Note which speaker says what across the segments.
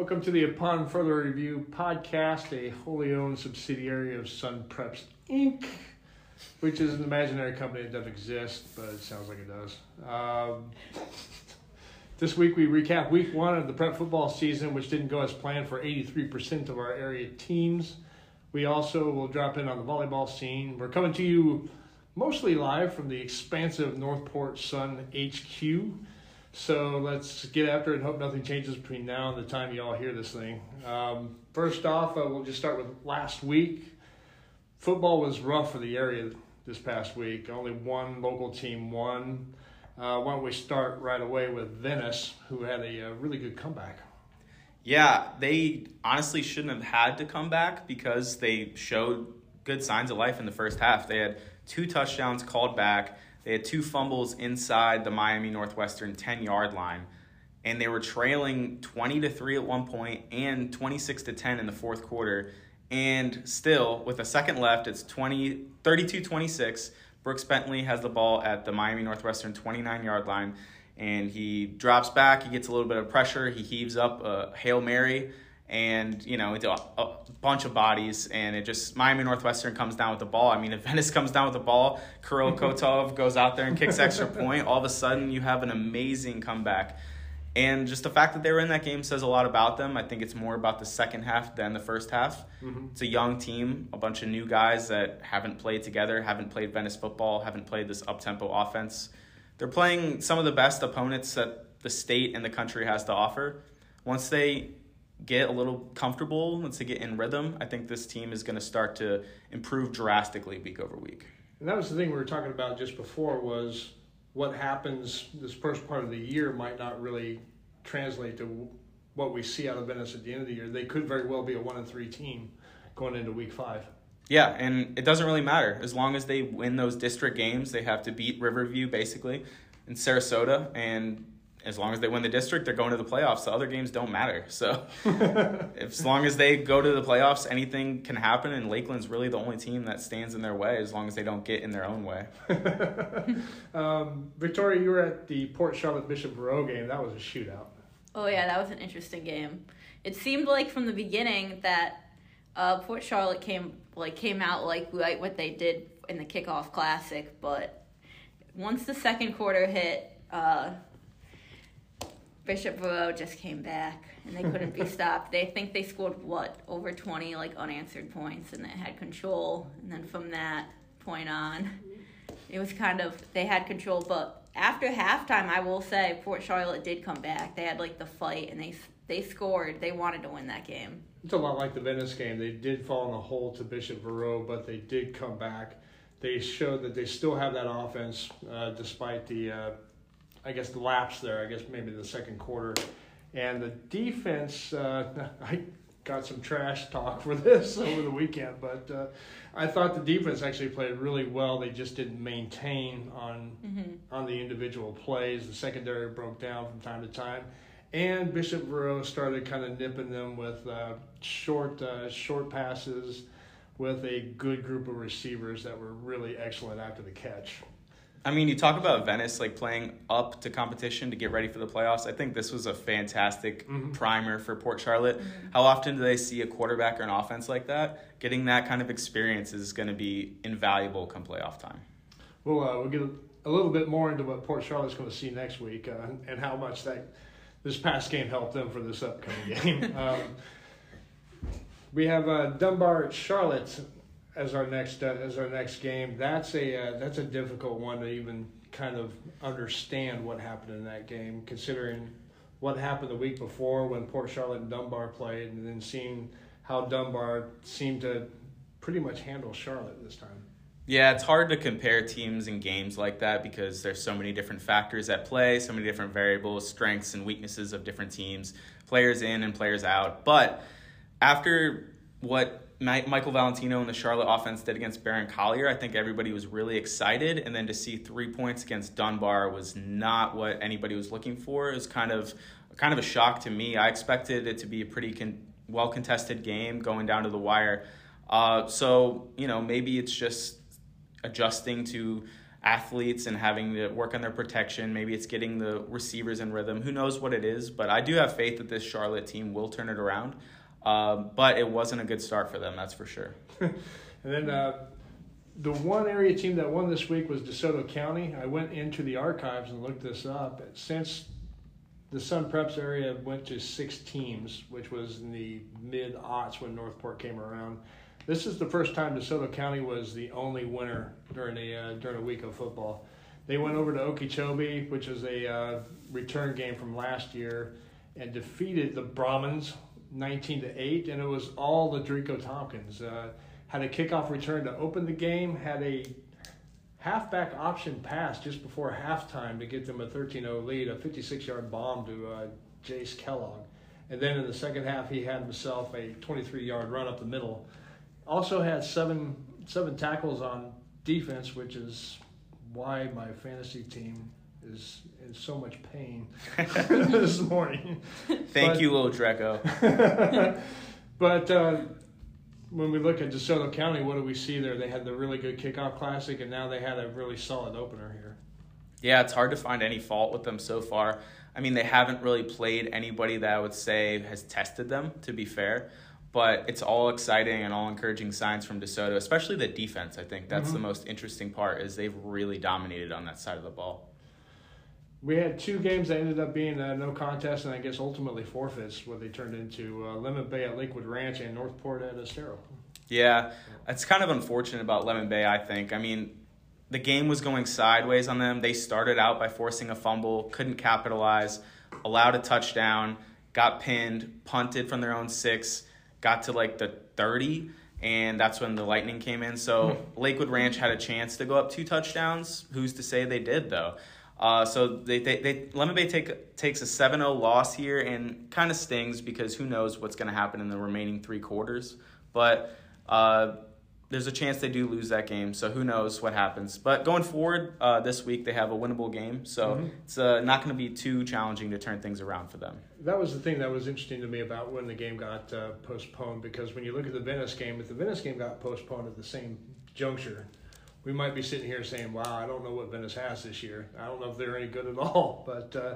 Speaker 1: Welcome to the Upon Further Review podcast, a wholly owned subsidiary of Sun Preps Inc., which is an imaginary company that doesn't exist, but it sounds like it does. Um, this week we recap week one of the prep football season, which didn't go as planned for 83% of our area teams. We also will drop in on the volleyball scene. We're coming to you mostly live from the expansive Northport Sun HQ. So let's get after it and hope nothing changes between now and the time you all hear this thing. Um, first off, uh, we'll just start with last week. Football was rough for the area this past week. Only one local team won. Uh, why don't we start right away with Venice, who had a, a really good comeback?
Speaker 2: Yeah, they honestly shouldn't have had to come back because they showed good signs of life in the first half. They had two touchdowns called back. They had two fumbles inside the Miami Northwestern 10 yard line, and they were trailing 20 to 3 at one point and 26 to 10 in the fourth quarter. And still, with a second left, it's 20, 32 26. Brooks Bentley has the ball at the Miami Northwestern 29 yard line, and he drops back. He gets a little bit of pressure. He heaves up a Hail Mary and you know a, a, bunch of bodies and it just miami northwestern comes down with the ball. I mean if venice comes down with the ball kirill kotov goes out there and kicks extra point. All of a sudden you have an amazing comeback. And just the fact that they were in that game says a lot about them. I think it's more about the second half than the first half. Mm-hmm. it's a young team a bunch of new guys that haven't played together haven't played venice football haven't played this up-tempo offense. They're playing some of the best opponents that the state and the country has to offer. Once they get a little comfortable, once they get in rhythm, I think this team is going to start to improve drastically week over week.
Speaker 1: And that was the thing we were talking about just before was what happens this first part of the year might not really translate to what we see out of Venice at the end of the year. They could very well be a one and three team going into week five.
Speaker 2: Yeah, and it doesn't really matter as long as they win those district games. They have to beat Riverview basically in Sarasota, and as long as they win the district, they're going to the playoffs. The other games don't matter. So, as long as they go to the playoffs, anything can happen. And Lakeland's really the only team that stands in their way as long as they don't get in their own way.
Speaker 1: um, Victoria, you were at the Port Charlotte Bishop Verot game. That was a shootout.
Speaker 3: Oh yeah, that was an interesting game. It seemed like from the beginning that uh, Port Charlotte came like came out like like what they did in the kickoff classic, but once the second quarter hit. Uh, Bishop Verot just came back and they couldn't be stopped. They think they scored what over twenty like unanswered points and they had control. And then from that point on, it was kind of they had control. But after halftime, I will say Port Charlotte did come back. They had like the fight and they they scored. They wanted to win that game.
Speaker 1: It's a lot like the Venice game. They did fall in the hole to Bishop Verot, but they did come back. They showed that they still have that offense uh, despite the. Uh, I guess, the lapse there. I guess maybe the second quarter, and the defense. Uh, I got some trash talk for this over the weekend, but uh, I thought the defense actually played really well. They just didn't maintain on mm-hmm. on the individual plays. The secondary broke down from time to time, and Bishop Verot started kind of nipping them with uh, short uh, short passes with a good group of receivers that were really excellent after the catch.
Speaker 2: I mean, you talk about Venice like playing up to competition to get ready for the playoffs. I think this was a fantastic mm-hmm. primer for Port Charlotte. Mm-hmm. How often do they see a quarterback or an offense like that? Getting that kind of experience is going to be invaluable come playoff time.
Speaker 1: Well, uh, we'll get a little bit more into what Port Charlotte's going to see next week uh, and how much that this past game helped them for this upcoming game. um, we have uh, Dunbar Charlotte as our next uh, as our next game. That's a uh, that's a difficult one to even kind of understand what happened in that game, considering what happened the week before when Port Charlotte and Dunbar played, and then seeing how Dunbar seemed to pretty much handle Charlotte this time.
Speaker 2: Yeah, it's hard to compare teams and games like that because there's so many different factors at play, so many different variables, strengths and weaknesses of different teams, players in and players out. But after what Michael Valentino and the Charlotte offense did against Barron Collier, I think everybody was really excited. And then to see three points against Dunbar was not what anybody was looking for. It was kind of kind of a shock to me. I expected it to be a pretty con- well contested game going down to the wire. Uh, so you know maybe it's just adjusting to athletes and having to work on their protection. Maybe it's getting the receivers in rhythm. Who knows what it is? But I do have faith that this Charlotte team will turn it around. Um, but it wasn't a good start for them, that's for sure.
Speaker 1: and then uh, the one area team that won this week was DeSoto County. I went into the archives and looked this up. Since the Sun Preps area went to six teams, which was in the mid aughts when Northport came around. This is the first time DeSoto County was the only winner during a uh, during a week of football. They went over to Okeechobee, which was a uh, return game from last year, and defeated the Brahmans 19 to 8, and it was all the Drico Tompkins. Uh, had a kickoff return to open the game, had a halfback option pass just before halftime to get them a 13-0 lead, a 56-yard bomb to uh, Jace Kellogg. And then in the second half, he had himself a 23-yard run up the middle. Also had seven seven tackles on defense, which is why my fantasy team is in so much pain this morning.
Speaker 2: Thank
Speaker 1: but,
Speaker 2: you, Lil Dreco.
Speaker 1: but uh, when we look at DeSoto County, what do we see there? They had the really good kickoff classic, and now they had a really solid opener here.
Speaker 2: Yeah, it's hard to find any fault with them so far. I mean, they haven't really played anybody that I would say has tested them, to be fair. But it's all exciting and all encouraging signs from DeSoto, especially the defense. I think that's mm-hmm. the most interesting part is they've really dominated on that side of the ball
Speaker 1: we had two games that ended up being uh, no contest, and I guess ultimately forfeits. What they turned into uh, Lemon Bay at Lakewood Ranch and Northport at Estero.
Speaker 2: Yeah, it's kind of unfortunate about Lemon Bay. I think. I mean, the game was going sideways on them. They started out by forcing a fumble, couldn't capitalize, allowed a touchdown, got pinned, punted from their own six, got to like the thirty. And that's when the Lightning came in. So hmm. Lakewood Ranch had a chance to go up two touchdowns. Who's to say they did, though? Uh, so they, they, they Lemon Bay take, takes a 7-0 loss here and kind of stings because who knows what's going to happen in the remaining three quarters. But uh, there's a chance they do lose that game, so who knows what happens. But going forward, uh, this week they have a winnable game, so mm-hmm. it's uh, not going to be too challenging to turn things around for them.
Speaker 1: That was the thing that was interesting to me about when the game got uh, postponed, because when you look at the Venice game, if the Venice game got postponed at the same juncture, we might be sitting here saying, "Wow, I don't know what Venice has this year. I don't know if they're any good at all." But uh,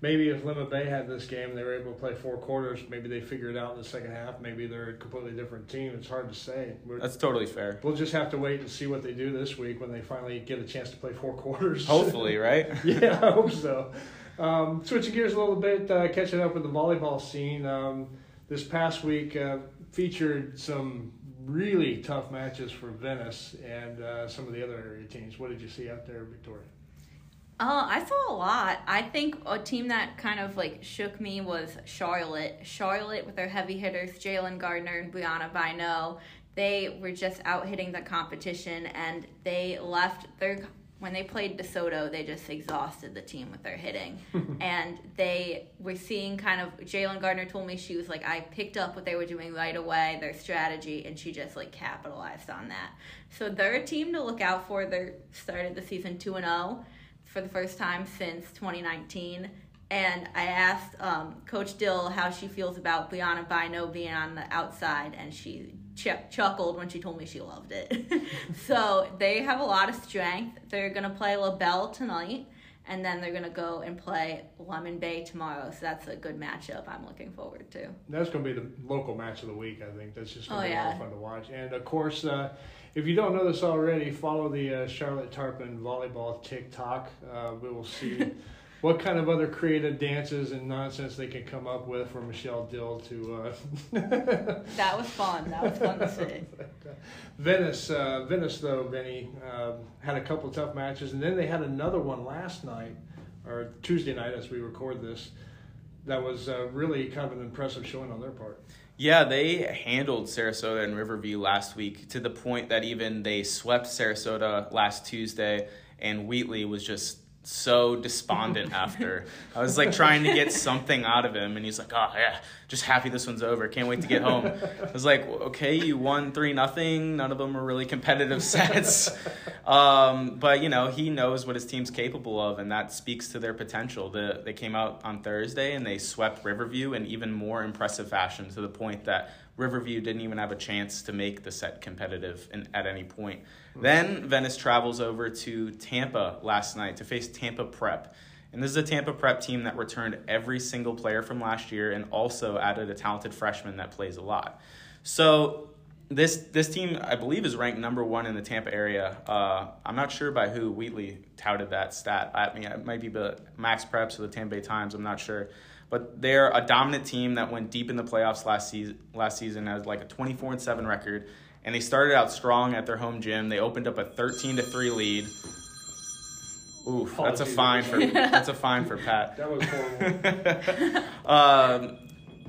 Speaker 1: maybe if Lemon Bay had this game, they were able to play four quarters. Maybe they figure it out in the second half. Maybe they're a completely different team. It's hard to say.
Speaker 2: We're, That's totally fair.
Speaker 1: We'll just have to wait and see what they do this week when they finally get a chance to play four quarters.
Speaker 2: Hopefully, right?
Speaker 1: yeah, I hope so. Um, switching gears a little bit, uh, catching up with the volleyball scene. Um, this past week uh, featured some really tough matches for Venice and uh, some of the other area teams. What did you see out there, Victoria?
Speaker 3: Uh, I saw a lot. I think a team that kind of like shook me was Charlotte. Charlotte with their heavy hitters, Jalen Gardner and Brianna Bino. They were just out hitting the competition and they left their when they played DeSoto, they just exhausted the team with their hitting. and they were seeing kind of, Jalen Gardner told me she was like, I picked up what they were doing right away, their strategy, and she just like capitalized on that. So they're a team to look out for. They started the season 2 and 0 for the first time since 2019. And I asked um, Coach Dill how she feels about Brianna Bino being on the outside, and she ch- chuckled when she told me she loved it. so they have a lot of strength. They're going to play LaBelle tonight, and then they're going to go and play Lemon Bay tomorrow. So that's a good matchup I'm looking forward to.
Speaker 1: That's going to be the local match of the week, I think. That's just going to
Speaker 3: oh,
Speaker 1: be
Speaker 3: yeah.
Speaker 1: a lot of fun to watch. And of course, uh, if you don't know this already, follow the uh, Charlotte Tarpon volleyball TikTok. Uh, we will see. what kind of other creative dances and nonsense they can come up with for Michelle Dill to. Uh...
Speaker 3: that was fun. That was fun to see.
Speaker 1: Venice, uh, Venice though, Benny um, had a couple tough matches, and then they had another one last night or Tuesday night as we record this. That was uh, really kind of an impressive showing on their part.
Speaker 2: Yeah, they handled Sarasota and Riverview last week to the point that even they swept Sarasota last Tuesday, and Wheatley was just so despondent after. I was like trying to get something out of him, and he's like, "Oh yeah, just happy this one's over. Can't wait to get home." I was like, "Okay, you won three nothing. None of them are really competitive sets, um, but you know he knows what his team's capable of, and that speaks to their potential. The, they came out on Thursday and they swept Riverview in even more impressive fashion to the point that Riverview didn't even have a chance to make the set competitive in, at any point. Then Venice travels over to Tampa last night to face Tampa Prep. And this is a Tampa Prep team that returned every single player from last year and also added a talented freshman that plays a lot. So this this team, I believe, is ranked number one in the Tampa area. Uh, I'm not sure by who Wheatley touted that stat. I mean, it might be the Max Preps or the Tampa Bay Times. I'm not sure, but they're a dominant team that went deep in the playoffs last season. Last season as like a 24 and seven record, and they started out strong at their home gym. They opened up a 13 to three lead. Oof, that's a fine for that's a fine for Pat.
Speaker 1: That was horrible.
Speaker 2: um,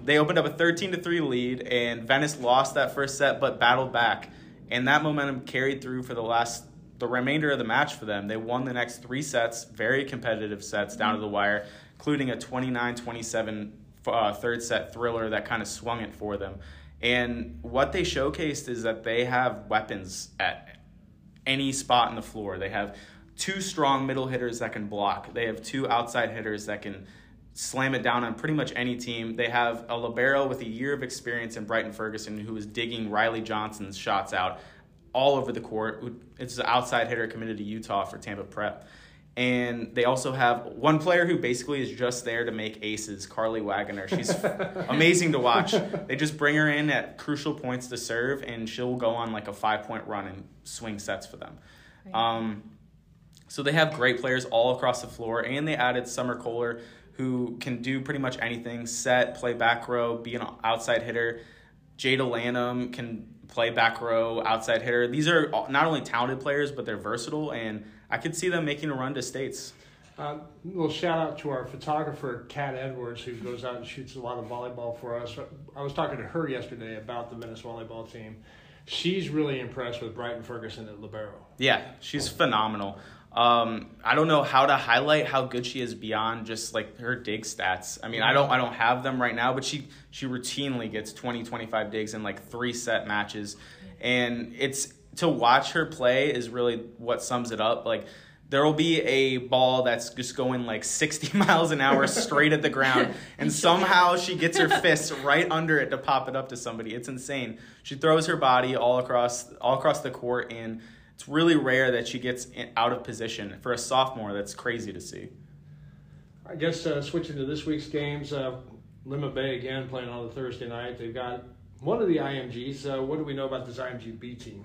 Speaker 2: they opened up a 13 to 3 lead and Venice lost that first set but battled back and that momentum carried through for the last the remainder of the match for them. They won the next 3 sets, very competitive sets down to the wire, including a 29-27 uh, third set thriller that kind of swung it for them. And what they showcased is that they have weapons at any spot in the floor. They have two strong middle hitters that can block. They have two outside hitters that can slam it down on pretty much any team. They have a libero with a year of experience in Brighton Ferguson who is digging Riley Johnson's shots out all over the court. It's an outside hitter committed to Utah for Tampa Prep. And they also have one player who basically is just there to make aces, Carly Wagoner. She's amazing to watch. They just bring her in at crucial points to serve, and she'll go on like a five point run and swing sets for them. Um, so they have great players all across the floor, and they added Summer Kohler, who can do pretty much anything set, play back row, be an outside hitter. Jada Lanham can play back row, outside hitter. These are not only talented players, but they're versatile, and I could see them making a run to states.
Speaker 1: Uh, little shout out to our photographer, Kat Edwards, who goes out and shoots a lot of volleyball for us. I was talking to her yesterday about the Venice volleyball team. She's really impressed with Brighton Ferguson at Libero.
Speaker 2: Yeah, she's phenomenal. Um, I don't know how to highlight how good she is beyond just like her dig stats. I mean, I don't I don't have them right now, but she she routinely gets 20 25 digs in like three set matches. And it's to watch her play is really what sums it up. Like there will be a ball that's just going like 60 miles an hour straight at the ground and somehow she gets her fists right under it to pop it up to somebody it's insane she throws her body all across all across the court and it's really rare that she gets out of position for a sophomore that's crazy to see
Speaker 1: I guess uh, switching to this week's games, uh, Lemon Bay again playing on a Thursday night. They've got one of the IMGs. Uh, what do we know about this IMG B team?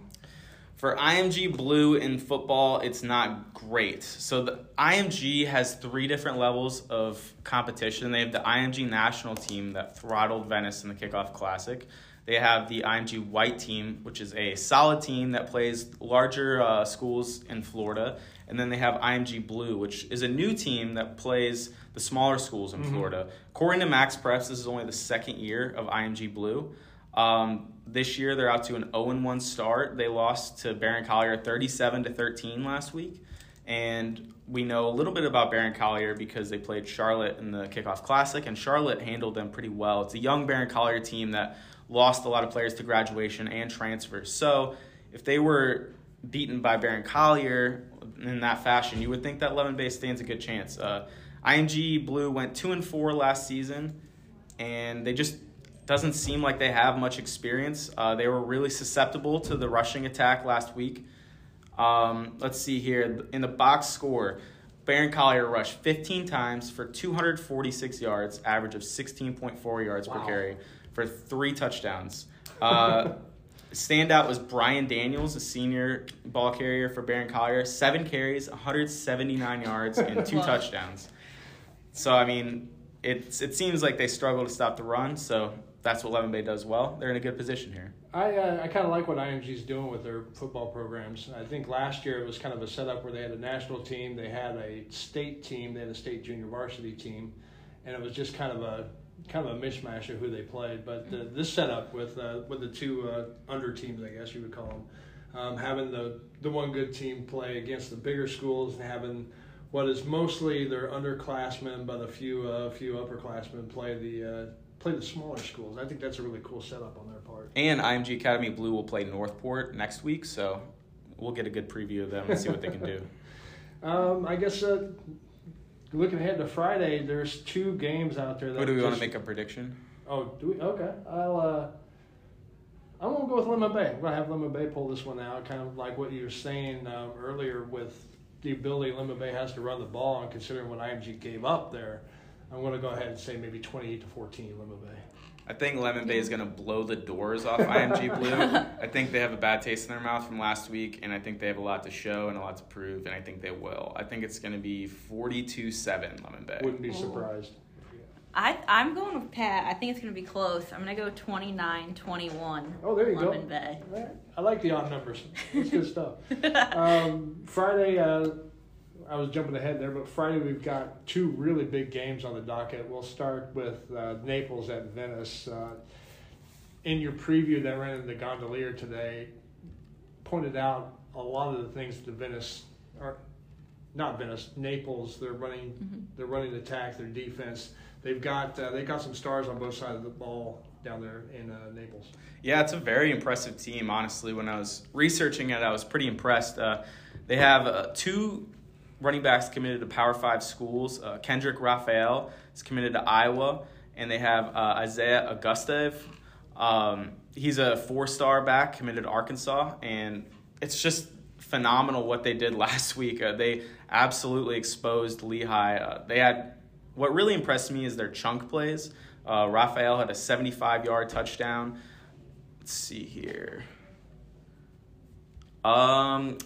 Speaker 2: For IMG Blue in football, it's not great. So the IMG has three different levels of competition. They have the IMG national team that throttled Venice in the kickoff classic. They have the IMG white team, which is a solid team that plays larger uh, schools in Florida. And then they have IMG Blue, which is a new team that plays the smaller schools in Florida. According to Max Preps, this is only the second year of IMG Blue. Um, this year they're out to an 0-1 start. They lost to Barron Collier 37 to 13 last week. And we know a little bit about Barron Collier because they played Charlotte in the kickoff classic, and Charlotte handled them pretty well. It's a young Barron Collier team that lost a lot of players to graduation and transfers. So if they were beaten by Barron Collier in that fashion, you would think that Lemon Bay stands a good chance. Uh, Blue went two and four last season, and they just doesn't seem like they have much experience. Uh, they were really susceptible to the rushing attack last week. Um, let's see here in the box score. Barron Collier rushed 15 times for 246 yards, average of 16.4 yards per carry, for three touchdowns. Uh, standout was Brian Daniels, a senior ball carrier for Barron Collier, seven carries, 179 yards, and two
Speaker 3: Wow.
Speaker 2: touchdowns. So I mean, it's it seems like they struggle to stop the run. So that's what Lemon Bay does well. They're in a good position here.
Speaker 1: I uh, I kind of like what IMG's doing with their football programs. I think last year it was kind of a setup where they had a national team, they had a state team, they had a state junior varsity team, and it was just kind of a kind of a mishmash of who they played. But uh, this setup with uh, with the two uh, under teams, I guess you would call them, um, having the the one good team play against the bigger schools and having what is mostly their underclassmen, but a few uh, few upperclassmen play the uh, play the smaller schools. I think that's a really cool setup on their part.
Speaker 2: And IMG Academy Blue will play Northport next week, so we'll get a good preview of them and see what they can do.
Speaker 1: Um, I guess uh, looking ahead to Friday, there's two games out there. That
Speaker 2: What do we want to make a prediction?
Speaker 1: Oh, do we? Okay, I'll. Uh, I'm gonna go with Lemon Bay. I'm gonna have Lemon Bay pull this one out, kind of like what you were saying um, earlier with the ability Lemon Bay has to run the ball, and considering what IMG gave up there, I'm gonna go ahead and say maybe 28 to 14 Lemon Bay.
Speaker 2: I think Lemon Bay is going to blow the doors off IMG Blue. I think they have a bad taste in their mouth from last week, and I think they have a lot to show and a lot to prove, and I think they will. I think it's going to be 42 7 Lemon Bay.
Speaker 1: Wouldn't be surprised.
Speaker 3: I I'm going with Pat. I think it's gonna be close. I'm gonna go 29-21.
Speaker 1: Oh, there you go.
Speaker 3: Lemon Bay.
Speaker 1: All right. I like the odd numbers. It's good stuff. Um, Friday, uh, I was jumping ahead there, but Friday we've got two really big games on the docket. We'll start with uh, Naples at Venice. Uh, in your preview that ran in the Gondolier today, pointed out a lot of the things that the Venice are not Venice, Naples. They're running,
Speaker 3: Mhm.
Speaker 1: they're running attack, their defense. They've got uh, they've got some stars on both sides of the ball down there in uh, Naples.
Speaker 2: Yeah, it's a very impressive team, honestly. When I was researching it, I was pretty impressed. Uh, they have uh, two running backs committed to Power Five schools. Uh, Kendrick Raphael is committed to Iowa, and they have uh, Isaiah Augustave. Um, he's a four star back committed to Arkansas, and it's just phenomenal what they did last week. Uh, they absolutely exposed Lehigh. Uh, they had what really impressed me is their chunk plays. Uh, Raphael had a 75 yard touchdown. Let's see here. Um,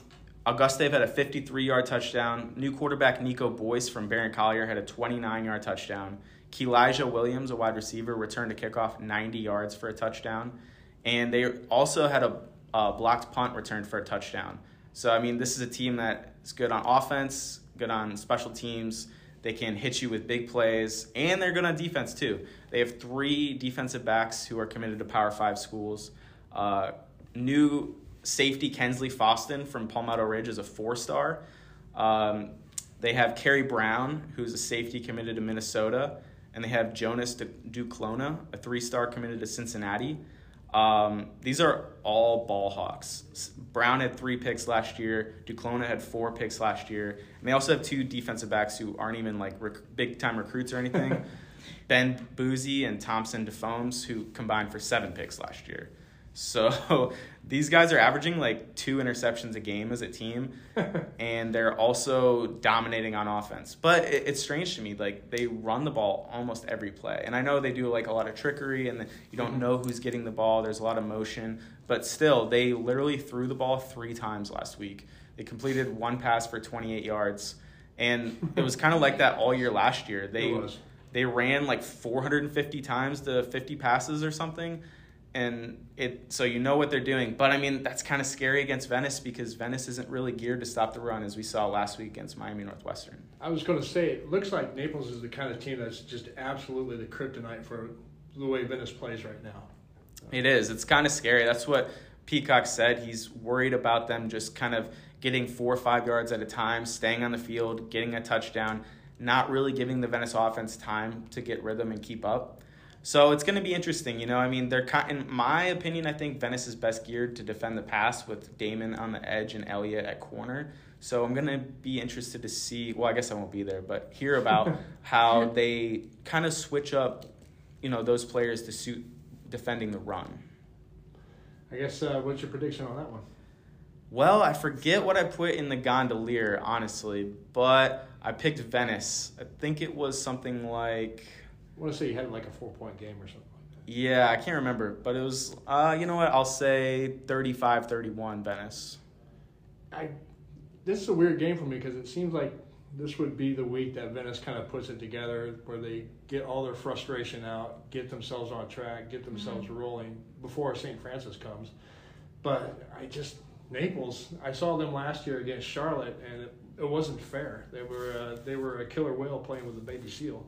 Speaker 2: Auguste had a 53 yard touchdown. New quarterback Nico Boyce from Barron Collier had a 29 yard touchdown. Kelijah Williams, a wide receiver, returned a kickoff 90 yards for a touchdown. And they also had a, a blocked punt returned for a touchdown. So, I mean, this is a team that is good on offense, good on special teams. They can hit you with big plays, and they're good on defense too. They have three defensive backs who are committed to Power Five schools. Uh, new safety Kensley Foston from Palmetto Ridge is a four star. Um, they have Kerry Brown, who's a safety committed to Minnesota, and they have Jonas Duclona, a three star committed to Cincinnati. Um, these are all ball hawks. Brown had three picks last year. Duclona had four picks last year, and they also have two defensive backs who aren't even like rec- big time recruits or anything. ben Boozy and Thompson DeFomes, who combined for seven picks last year. So these guys are averaging like two interceptions a game as a team, and they're also dominating on offense. But it, it's strange to me, like they run the ball almost every play, and I know they do like a lot of trickery, and you don't mm-hmm. know who's getting the ball. There's a lot of motion, but still, they literally threw the ball three times last week. They completed one pass for 28 yards, and it was kind of like that all year last year. They
Speaker 1: It was.
Speaker 2: they ran like 450 times to 50 passes or something and it so you know what they're doing. But i mean that's kind of scary against venice because venice isn't really geared to stop the run as we saw last week against miami northwestern.
Speaker 1: I was going to say, it looks like Naples is the kind of team that's just absolutely the kryptonite for the way Venice plays right now.
Speaker 2: it is. It's kind of scary. That's what peacock said. He's worried about them just kind of getting four or five yards at a time staying on the field getting a touchdown not really giving the venice offense time to get rhythm and keep up So it's going to be interesting, you know. I mean, they're kind, in my opinion, I think Venice is best geared to defend the pass with Damon on the edge and Elliott at corner. So I'm going to be interested to see. Well, I guess I won't be there, but hear about how they kind of switch up, you know, those players to suit defending the run.
Speaker 1: I guess uh, what's your prediction on that one?
Speaker 2: Well, I forget what I put in the gondolier, honestly, but I picked Venice. I think it was something like.
Speaker 1: I want to say you had like a four point game or something like that.
Speaker 2: Yeah, I can't remember, but it was, uh, you know what? I'll say 35 31 Venice.
Speaker 1: I this is a weird game for me because it seems like this would be the week that Venice kind of puts it together, where they get all their frustration out, get themselves on track, get themselves rolling before St. Francis comes. But I just Naples. I saw them last year against Charlotte, and it, it wasn't fair. They were uh, they were a killer whale playing with a baby seal.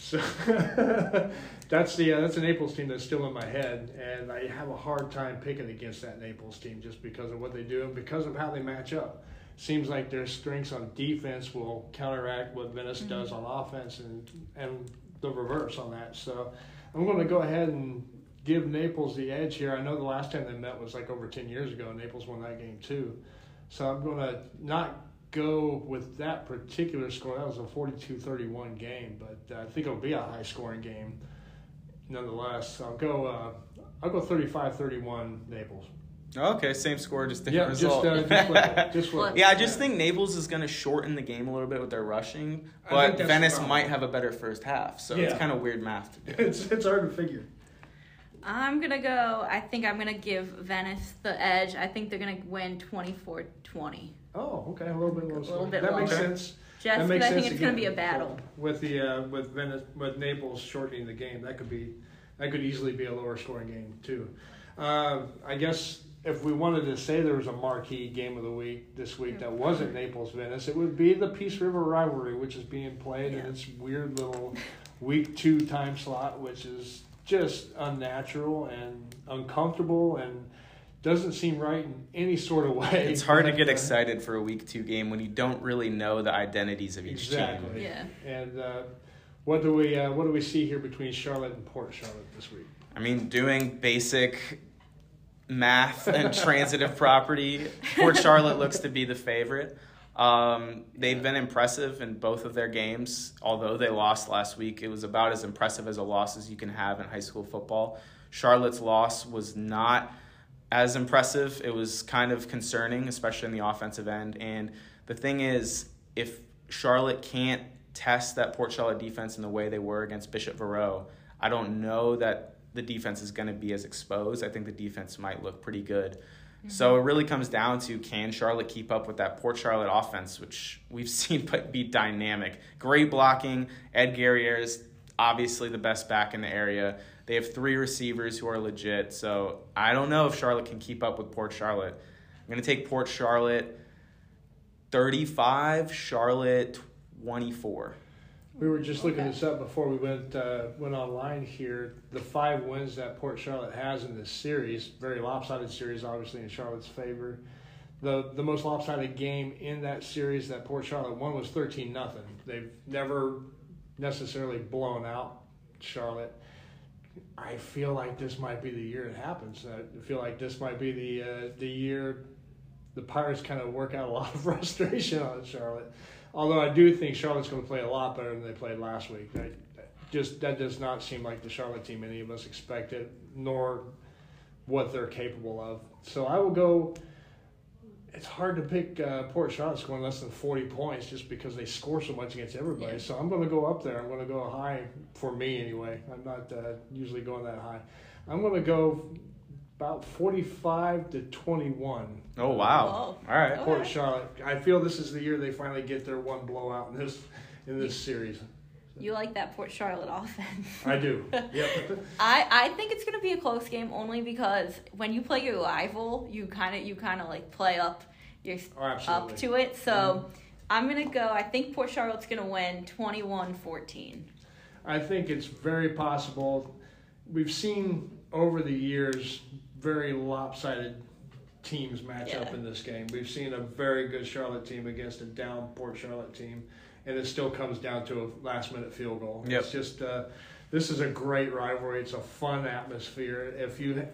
Speaker 1: So that's the uh, that's a Naples team that's still in my head, and I have a hard time picking against that Naples team just because of what they do and because of how they match up. Seems like their strengths on defense will counteract what Venice does on offense, and and the reverse on that. So I'm going to go ahead and give Naples the edge here. I know the last time they met was like over ten years ago. and Naples won that game too, so I'm going to not go with that particular score. That was a 42-31 game, but uh, I think it'll be a high scoring game nonetheless. I'll go. Uh, I'll go 35-31 Naples.
Speaker 2: Okay, same score, just different
Speaker 1: Yeah, just,
Speaker 2: result.
Speaker 1: uh, just flip- just flip.
Speaker 2: yeah, I just think Naples is going to shorten the game a little bit with their rushing, but Venice might have a better first half, so it's kind of weird math to do.
Speaker 1: It's it's hard to figure.
Speaker 3: I'm gonna go. I think I'm gonna give Venice the edge. I think they're gonna win 24-20.
Speaker 1: Oh, okay, a little bit low.
Speaker 3: little bit
Speaker 1: that makes
Speaker 3: lower.
Speaker 1: sense.
Speaker 3: Just
Speaker 1: that makes
Speaker 3: I think
Speaker 1: sense
Speaker 3: it's gonna
Speaker 1: again.
Speaker 3: be a battle.
Speaker 1: with the uh, with Venice with Naples shortening the game. That could be that could easily be a lower scoring game too. Uh, I guess if we wanted to say there was a marquee game of the week this week that wasn't Naples Venice, it would be the Peace River rivalry, which is being played in
Speaker 3: Yeah.
Speaker 1: its weird little week two time slot, which is just unnatural and uncomfortable and doesn't seem right in any sort of way.
Speaker 2: It's hard to get
Speaker 1: uh,
Speaker 2: excited for a week two game when you don't really know the identities of each
Speaker 1: Exactly.
Speaker 2: team.
Speaker 3: Yeah.
Speaker 1: And uh, what do we uh, what do we see here between Charlotte and Port Charlotte this week?
Speaker 2: I mean, doing basic math and transitive property, Port Charlotte looks to be the favorite. Um, they've been impressive in both of their games. Although they lost last week, it was about as impressive as a loss as you can have in high school football. Charlotte's loss was not as impressive. It was kind of concerning, especially in the offensive end. And the thing is, if Charlotte can't test that Port Charlotte defense in the way they were against Bishop Verot, I don't know that the defense is going to be as exposed. I think the defense might look pretty good. Mm-hmm. So it really comes down to can Charlotte keep up with that Port Charlotte offense, which we've seen but be dynamic. Great blocking. Ed Guerriere is obviously the best back in the area. They have three receivers who are legit. So I don't know if Charlotte can keep up with Port Charlotte. I'm going to take Port Charlotte 35, Charlotte 24.
Speaker 1: We were just looking
Speaker 3: Okay.
Speaker 1: this up before we went uh, went online here. The five wins that Port Charlotte has in this series, very lopsided series, obviously in Charlotte's favor. The the most lopsided game in that series that Port Charlotte won was thirteen nothing. They've never necessarily blown out Charlotte. I feel like this might be the year it happens. I feel like this might be the uh, the year the Pirates kind of work out a lot of frustration on Charlotte. Although I do think Charlotte's going to play a lot better than they played last week. I, just that does not seem like the Charlotte team any of us expected, nor what they're capable of. So I will go. It's hard to pick uh, Port Charlotte scoring less than forty points just because they score so much against everybody.
Speaker 3: Yeah.
Speaker 1: So I'm going to go up there. I'm going to go high for me anyway. I'm not uh, usually going that high. I'm going to go about forty-five to twenty-one.
Speaker 2: Oh, wow.
Speaker 3: Whoa.
Speaker 2: All right.
Speaker 1: Port
Speaker 3: Okay.
Speaker 1: Charlotte. I feel this is the year they finally get their one blowout in this in this series.
Speaker 3: You like that Port Charlotte offense?
Speaker 1: I do. Yep.
Speaker 3: I, I think it's gonna be a close game only because when you play your rival, you kind of you kind of like play up your
Speaker 1: Oh,
Speaker 3: up to it. So mm-hmm. I'm gonna go. I think Port Charlotte's gonna win 21-14.
Speaker 1: I think it's very possible. We've seen over the years very lopsided teams match up in this game. We've seen a very good Charlotte team against a down Port Charlotte team, and it still comes down to a last minute field goal.
Speaker 2: Yep.
Speaker 1: It's just uh, this is a great rivalry. It's a fun atmosphere. If you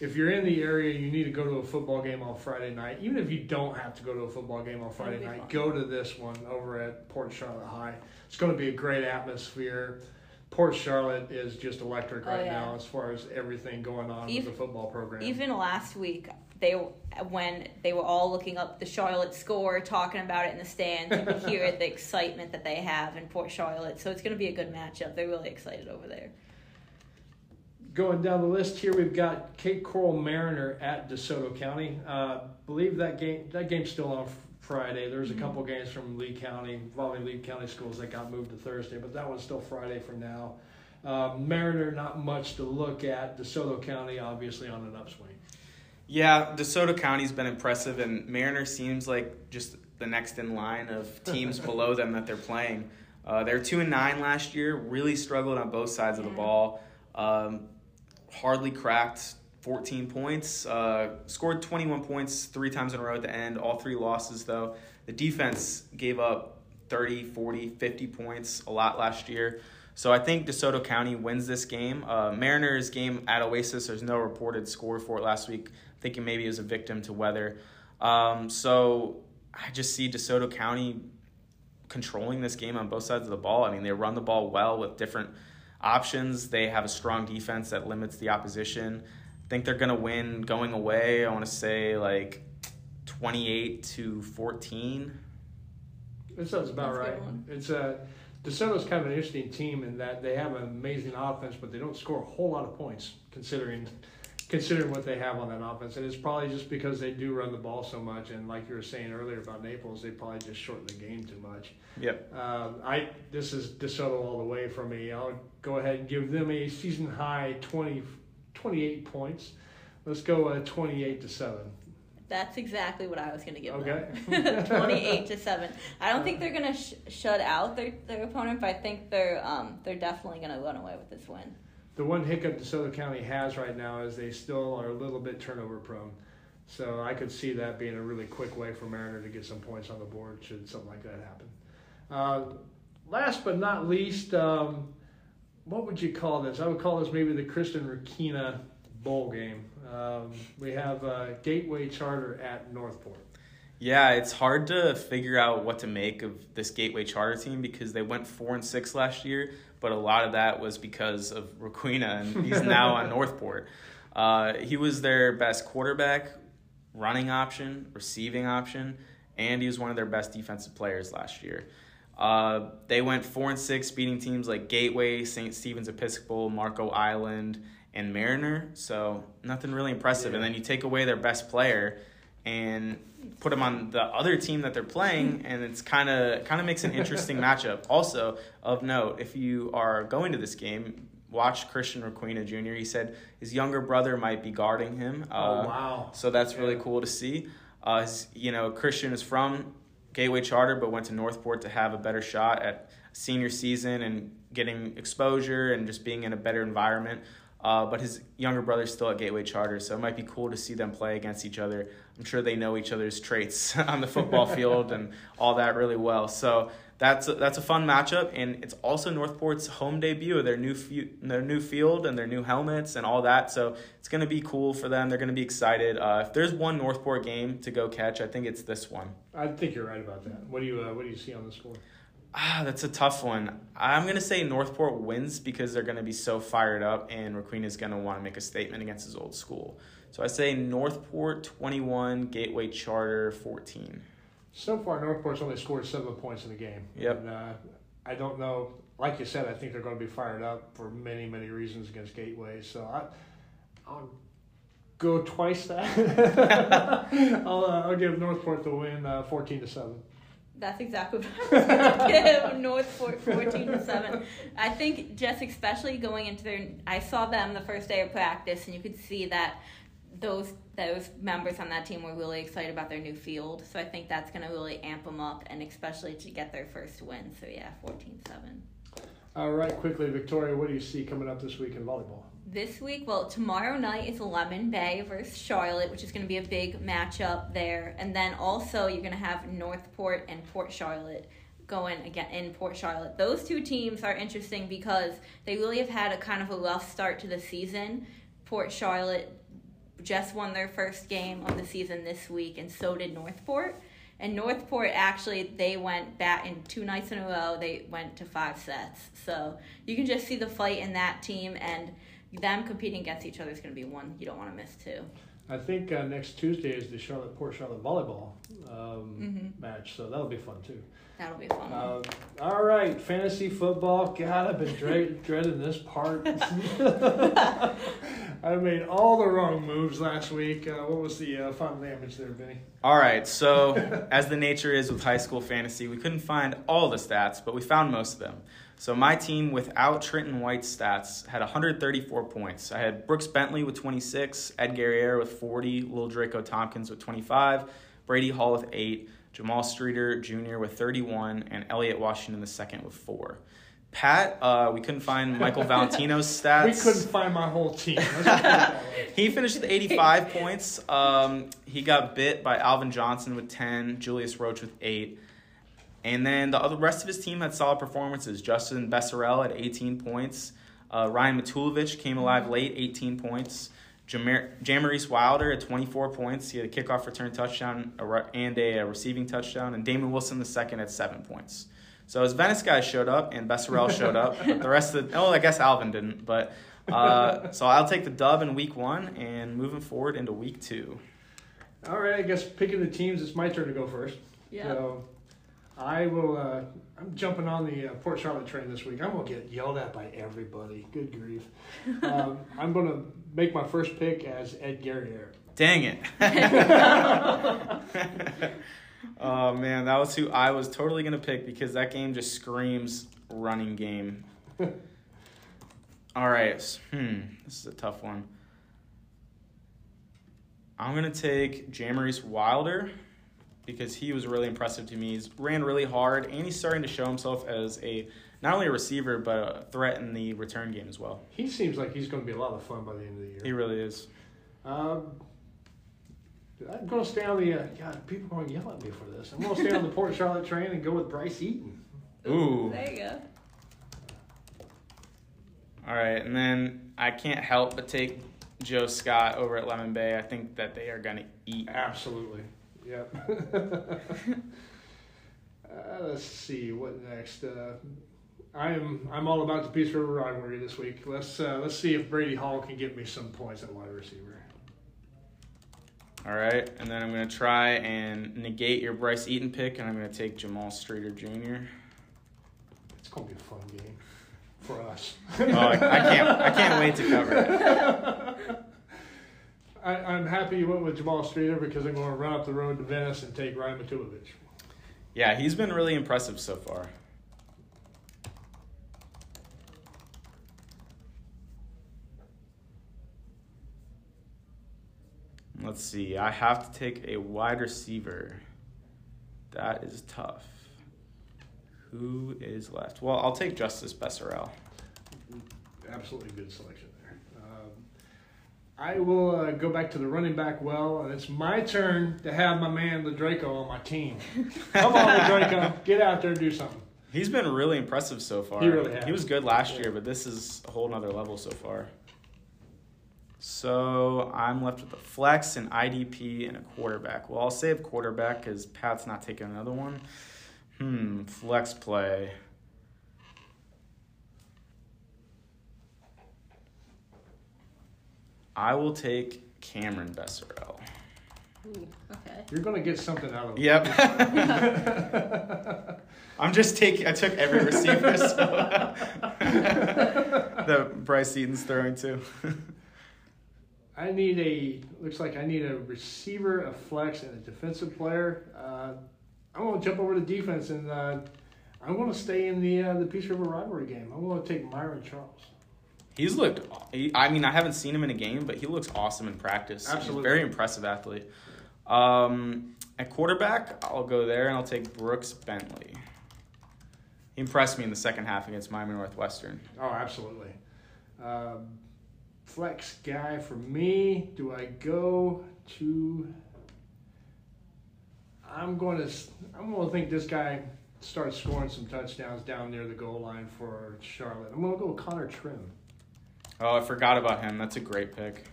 Speaker 1: if you're in the area, you need to go to a football game on Friday night. Even if you don't have to go to a football game on Friday night,
Speaker 3: fun.
Speaker 1: go to this one over at Port Charlotte High. It's going to be a great atmosphere. Port Charlotte is just electric
Speaker 3: Oh,
Speaker 1: right
Speaker 3: yeah.
Speaker 1: now as far as everything going on
Speaker 3: Even-
Speaker 1: with the football program.
Speaker 3: Even last week, they when they were all looking up the Charlotte score, talking about it in the stands, you could hear the excitement that they have in Port Charlotte. So it's gonna be a good matchup. They're really excited over there.
Speaker 1: Going down the list here, we've got Cape Coral Mariner at DeSoto County. Uh, believe that game that game's still on Friday. There's a couple games from Lee County, involving Lee County schools that got moved to Thursday, but that one's still Friday for now. Uh, Mariner, not much to look at. DeSoto County, obviously on an upswing.
Speaker 2: Yeah, DeSoto County's been impressive, and Mariner seems like just the next in line of teams below them that they're playing. Uh, they're two and nine last year. Really struggled on both sides of the ball. Um, hardly cracked 14 points. Uh, scored 21 points three times in a row at the end. All three losses though. The defense gave up 30, 40, 50 points a lot last year. So I think DeSoto County wins this game. Uh, Mariners game at Oasis. There's no reported score for it last week. Thinking maybe it was a victim to weather. Um, so I just see DeSoto County controlling this game on both sides of the ball. I mean, they run the ball well with different options. They have a strong defense that limits the opposition. I think they're gonna win going away. I want to say like twenty eight to fourteen.
Speaker 1: That sounds about
Speaker 3: That's
Speaker 1: right. It's a DeSoto's kind of an interesting team in that they have an amazing offense, but they don't score a whole lot of points considering considering what they have on that offense. And it's probably just because they do run the ball so much. And like you were saying earlier about Naples, they probably just shorten the game too much.
Speaker 2: Yep.
Speaker 1: Um, I this is DeSoto all the way for me. I'll go ahead and give them a season high 20, 28 points. Let's go uh, twenty eight to seven.
Speaker 3: That's exactly what I was going to give
Speaker 1: Okay.
Speaker 3: them. 28 to 7. I don't think they're going to sh- shut out their, their opponent, but I think they're um, they're definitely going to run away with this win.
Speaker 1: The one hiccup DeSoto County has right now is they still are a little bit turnover prone. So I could see that being a really quick way for Mariner to get some points on the board should something like that happen. Uh, last but not least, um, what would you call this? I would call this maybe the Christian Requena bowl game. Um, we have uh, Gateway Charter at Northport.
Speaker 2: Yeah, it's hard to figure out what to make of this Gateway Charter team because they went four and six last year, but a lot of that was because of Requena, and he's now on Northport. Uh, he was their best quarterback, running option, receiving option, and he was one of their best defensive players last year. Uh, they went four and six, beating teams like Gateway, St. Stephen's Episcopal, Marco Island, and Mariner. So nothing really impressive. And then you take away their best player and put them on the other team that they're playing, and it's kind of kind of makes an interesting matchup. Also of note, if you are going to this game, watch Christian Requena Jr. He said his younger brother might be guarding him.
Speaker 1: oh,
Speaker 2: Uh,
Speaker 1: wow.
Speaker 2: so that's really cool to see. Uh, you know, Christian is from Gateway Charter, but went to Northport to have a better shot at senior season and getting exposure and just being in a better environment. Uh, but his younger brother's still at Gateway Charter, so it might be cool to see them play against each other. I'm sure they know each other's traits on the football field and all that really well. So that's a, that's a fun matchup, and it's also Northport's home debut of their new fe- their new field and their new helmets and all that. So it's going to be cool for them. They're going to be excited. Uh, if there's one Northport game to go catch, I think it's this one.
Speaker 1: I think you're right about that. What do you uh, What do you see on the score?
Speaker 2: Ah, that's a tough one. I'm gonna say Northport wins because they're gonna be so fired up, and Raquin is gonna want to make a statement against his old school. So I say Northport 21, Gateway Charter 14.
Speaker 1: So far, Northport's only scored seven points in the game.
Speaker 2: Yep.
Speaker 1: And, uh, I don't know. Like you said, I think they're going to be fired up for many, many reasons against Gateway. So I, I'll go twice that. I'll, uh, I'll give Northport the win, uh, fourteen to seven.
Speaker 3: That's exactly what I was going to give Northport 14 to 7. I think just especially going into their I saw them the first day of practice and you could see that those those members on that team were really excited about their new field. So I think that's going to really amp them up and especially to get their first win. So yeah, 14-7.
Speaker 1: All right, quickly, Victoria, what do you see coming up this week in volleyball?
Speaker 3: This week, well, tomorrow night is Lemon Bay versus Charlotte, which is going to be a big matchup there. And then also, you're going to have Northport and Port Charlotte going again in Port Charlotte. Those two teams are interesting because they really have had a kind of a rough start to the season. Port Charlotte just won their first game of the season this week, and so did Northport. And Northport actually they went back in two nights in a row. They went to five sets, so you can just see the fight in that team and them competing against each other is going to be one you don't want to miss too.
Speaker 1: I think uh, next Tuesday is the Charlotte Port Charlotte volleyball um,
Speaker 3: Mhm.
Speaker 1: match, so that'll be fun too.
Speaker 3: That'll be fun. one.
Speaker 1: Um, all right, fantasy football. God, I've been dre- dreading this part. I made all the wrong moves last week. Uh, what was the uh, final damage there, Vinny?
Speaker 2: All right, so as the nature is with high school fantasy, we couldn't find all the stats, but we found most of them. So my team without Trenton White's stats had 134 points. I had Brooks Bentley with 26, Ed Guerriere with 40, Lil Draco Tompkins with 25, Brady Hall with 8, Jamal Streeter Jr. with 31, and Elliot Washington II with 4. Pat, uh, we couldn't find Michael Valentino's stats.
Speaker 1: We couldn't find my whole team. Let's put it that way.
Speaker 2: He finished with 85 points. Um, he got bit by Alvin Johnson with 10, Julius Roach with 8. And then the other rest of his team had solid performances. Justin Besserell at 18 points. Uh, Ryan Matulovich came alive late, 18 points. Jamar- Jamarise Wilder at 24 points. He had a kickoff return touchdown and a, uh receiving touchdown. And Damon Wilson the second at 7 points. So his Venice guys showed up and Besserell showed up. But the rest of the, oh, I guess Alvin didn't. But Uh, so I'll take the dub in week one and moving forward into week two.
Speaker 1: All right, I guess picking the teams, it's my turn to go first.
Speaker 3: Yeah.
Speaker 1: So I will. Uh, I'm jumping on the uh, Port Charlotte train this week. I'm gonna get yelled at by everybody. Good grief. um, I'm gonna make my first pick as Ed Guerriere.
Speaker 2: Dang it. oh man, that was who I was totally gonna pick because that game just screams running game. All right, hmm, this is a tough one. I'm gonna take Jamarice Wilder because he was really impressive to me. He's ran really hard and he's starting to show himself as a not only a receiver but a threat in the return game as well.
Speaker 1: He seems like he's gonna be a lot of fun by the end of the year.
Speaker 2: He really is.
Speaker 1: Um, I'm going to stay on the. Uh, God, people are going to yell at me for this. I'm going to stay on the Port Charlotte train and go with Bryce Eaton.
Speaker 2: Ooh.
Speaker 3: There you go.
Speaker 2: All right, and then I can't help but take Joe Scott over at Lemon Bay. I think that they are going to eat.
Speaker 1: Absolutely. Yep. uh, let's see what next. Uh, I'm I'm all about the Peace River rivalry this week. Let's uh, let's see if Brady Hall can get me some points at wide receiver.
Speaker 2: All right, and then I'm going to try and negate your Bryce Eaton pick, and I'm going to take Jamal Streeter Jr.
Speaker 1: It's going to be a fun game for us.
Speaker 2: Oh, I, I can't I can't wait to cover it.
Speaker 1: I, I'm happy you went with Jamal Streeter because I'm going to run up the road to Venice and take Ryan Matulovic.
Speaker 2: Yeah, he's been really impressive so far. Let's see. I have to take a wide receiver. That is tough. Who is left? Well, I'll take Justice Besserell.
Speaker 1: Absolutely good selection I will uh, go back to the running back well, and it's my turn to have my man Ladraco on my team. Come on, Ladraco, get out there and do something.
Speaker 2: He's been really impressive so far.
Speaker 1: He really has.
Speaker 2: He was good last
Speaker 1: Yeah.
Speaker 2: year, but this is a whole nother level so far. So I'm left with a flex, an IDP, and a quarterback. Well, I'll save quarterback because Pat's not taking another one. Hmm, flex play. I will take Cameron Besserell.
Speaker 3: Ooh, okay.
Speaker 1: You're going to get something out of it.
Speaker 2: Yep. I'm just taking. I took every receiver so that Bryce Eaton's throwing to.
Speaker 1: I need a looks like I need a receiver, a flex, and a defensive player. Uh, I'm going to jump over to defense, and uh, I'm going to stay in the uh, the Peace River rivalry game. I'm going to take Myron Charles.
Speaker 2: He's looked. He, I mean, I haven't seen him in a game, but he looks awesome in practice. He's a
Speaker 1: Absolutely.
Speaker 2: very impressive athlete. Um, at quarterback, I'll go there and I'll take Brooks Bentley. He impressed me in the second half against Miami Northwestern.
Speaker 1: Oh, absolutely. Um, flex guy for me. Do I go to? I'm going to. I'm going to think this guy starts scoring some touchdowns down near the goal line for Charlotte. I'm going to go with Connor Trim.
Speaker 2: Oh, I forgot about him. That's a great pick.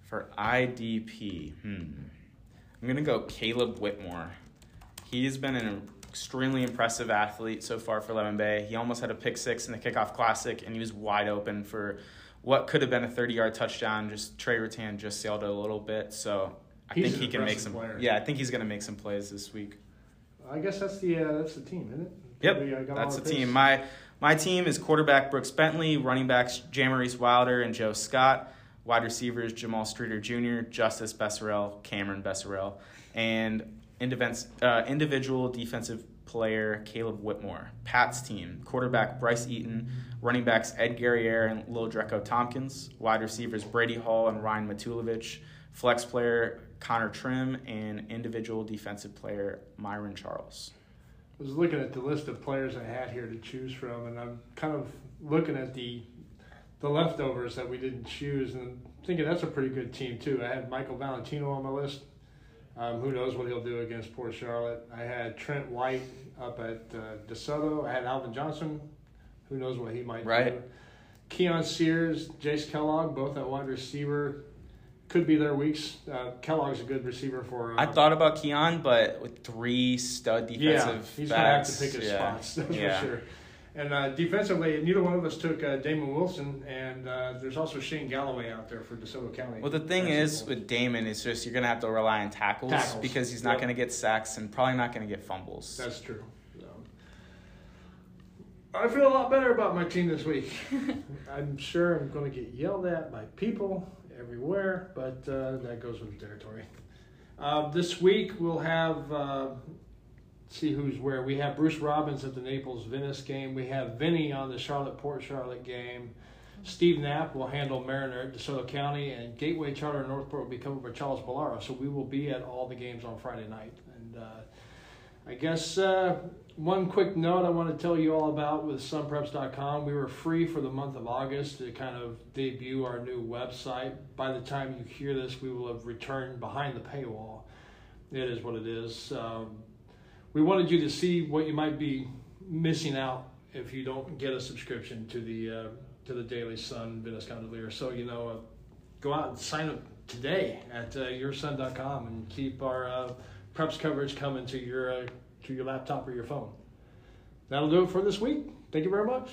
Speaker 2: For IDP, hmm. I'm going to go Caleb Whitmore. He's been an extremely impressive athlete so far for Lemon Bay. He almost had a pick six in the kickoff classic, and he was wide open for what could have been a 30 yard touchdown. Just Trey Rattan just sailed it a little bit. So I
Speaker 1: He's
Speaker 2: think he can make some.
Speaker 1: player.
Speaker 2: Yeah, I think he's going to make some plays this week.
Speaker 1: I guess that's the uh, that's the team, isn't it?
Speaker 2: Yep,
Speaker 1: uh, got
Speaker 2: that's
Speaker 1: all
Speaker 2: the team. My my team is quarterback Brooks Bentley, running backs Jamarice Wilder and Joe Scott, wide receivers Jamal Streeter Jr., Justice Besserell, Cameron Besserell, and uh, individual defensive player Caleb Whitmore. Pat's team quarterback Bryce Eaton, running backs Ed Guerriere and Lil Dreco Tompkins, wide receivers Brady Hall and Ryan Matulovic, flex player Connor Trim, and individual defensive player Myron Charles.
Speaker 1: I was looking at the list of players I had here to choose from, and I'm kind of looking at the the leftovers that we didn't choose, and thinking that's a pretty good team too. I had Michael Valentino on my list. Um, who knows what he'll do against Port Charlotte? I had Trent White up at uh, DeSoto. I had Alvin Johnson. Who knows what he might
Speaker 2: Right.
Speaker 1: do? Keon Sears, Jace Kellogg, both at wide receiver. Could be their weeks. Uh, Kellogg's a good receiver for. Uh,
Speaker 2: I thought about Keon, but with three stud defensive
Speaker 1: yeah, he's gonna have to
Speaker 2: backs,
Speaker 1: pick his
Speaker 2: yeah,
Speaker 1: spots. That's
Speaker 2: yeah.
Speaker 1: for sure. And uh, defensively, neither one of us took uh, Damon Wilson, and uh, there's also Shane Galloway out there for DeSoto County.
Speaker 2: Well, the thing is with Damon, is just you're gonna have to rely on tackles,
Speaker 1: Tackles.
Speaker 2: because he's not
Speaker 1: Yep.
Speaker 2: gonna get sacks and probably not gonna get fumbles.
Speaker 1: That's true. So, I feel a lot better about my team this week. I'm sure I'm going to get yelled at by people everywhere, but uh, that goes with the territory. Uh, this week we'll have uh, see who's where. We have Bruce Robbins at the Naples Venice game. We have Vinny on the Charlotte Port Charlotte game. Steve Knapp will handle Mariner at DeSoto County, and Gateway Charter Northport will be covered by Charles Ballara. So we will be at all the games on Friday night. And uh, I guess uh, one quick note I want to tell you all about with sunpreps.com. We were free for the month of August to kind of debut our new website. By the time you hear this, we will have returned behind the paywall. It is what it is. Um, we wanted you to see what you might be missing out if you don't get a subscription to the uh, to the Daily Sun Venice Gondolier. So you know, uh, go out and sign up today at uh, yoursun.com and keep our uh, preps coverage coming to your uh, to your laptop or your phone. That'll do it for this week. Thank you very much.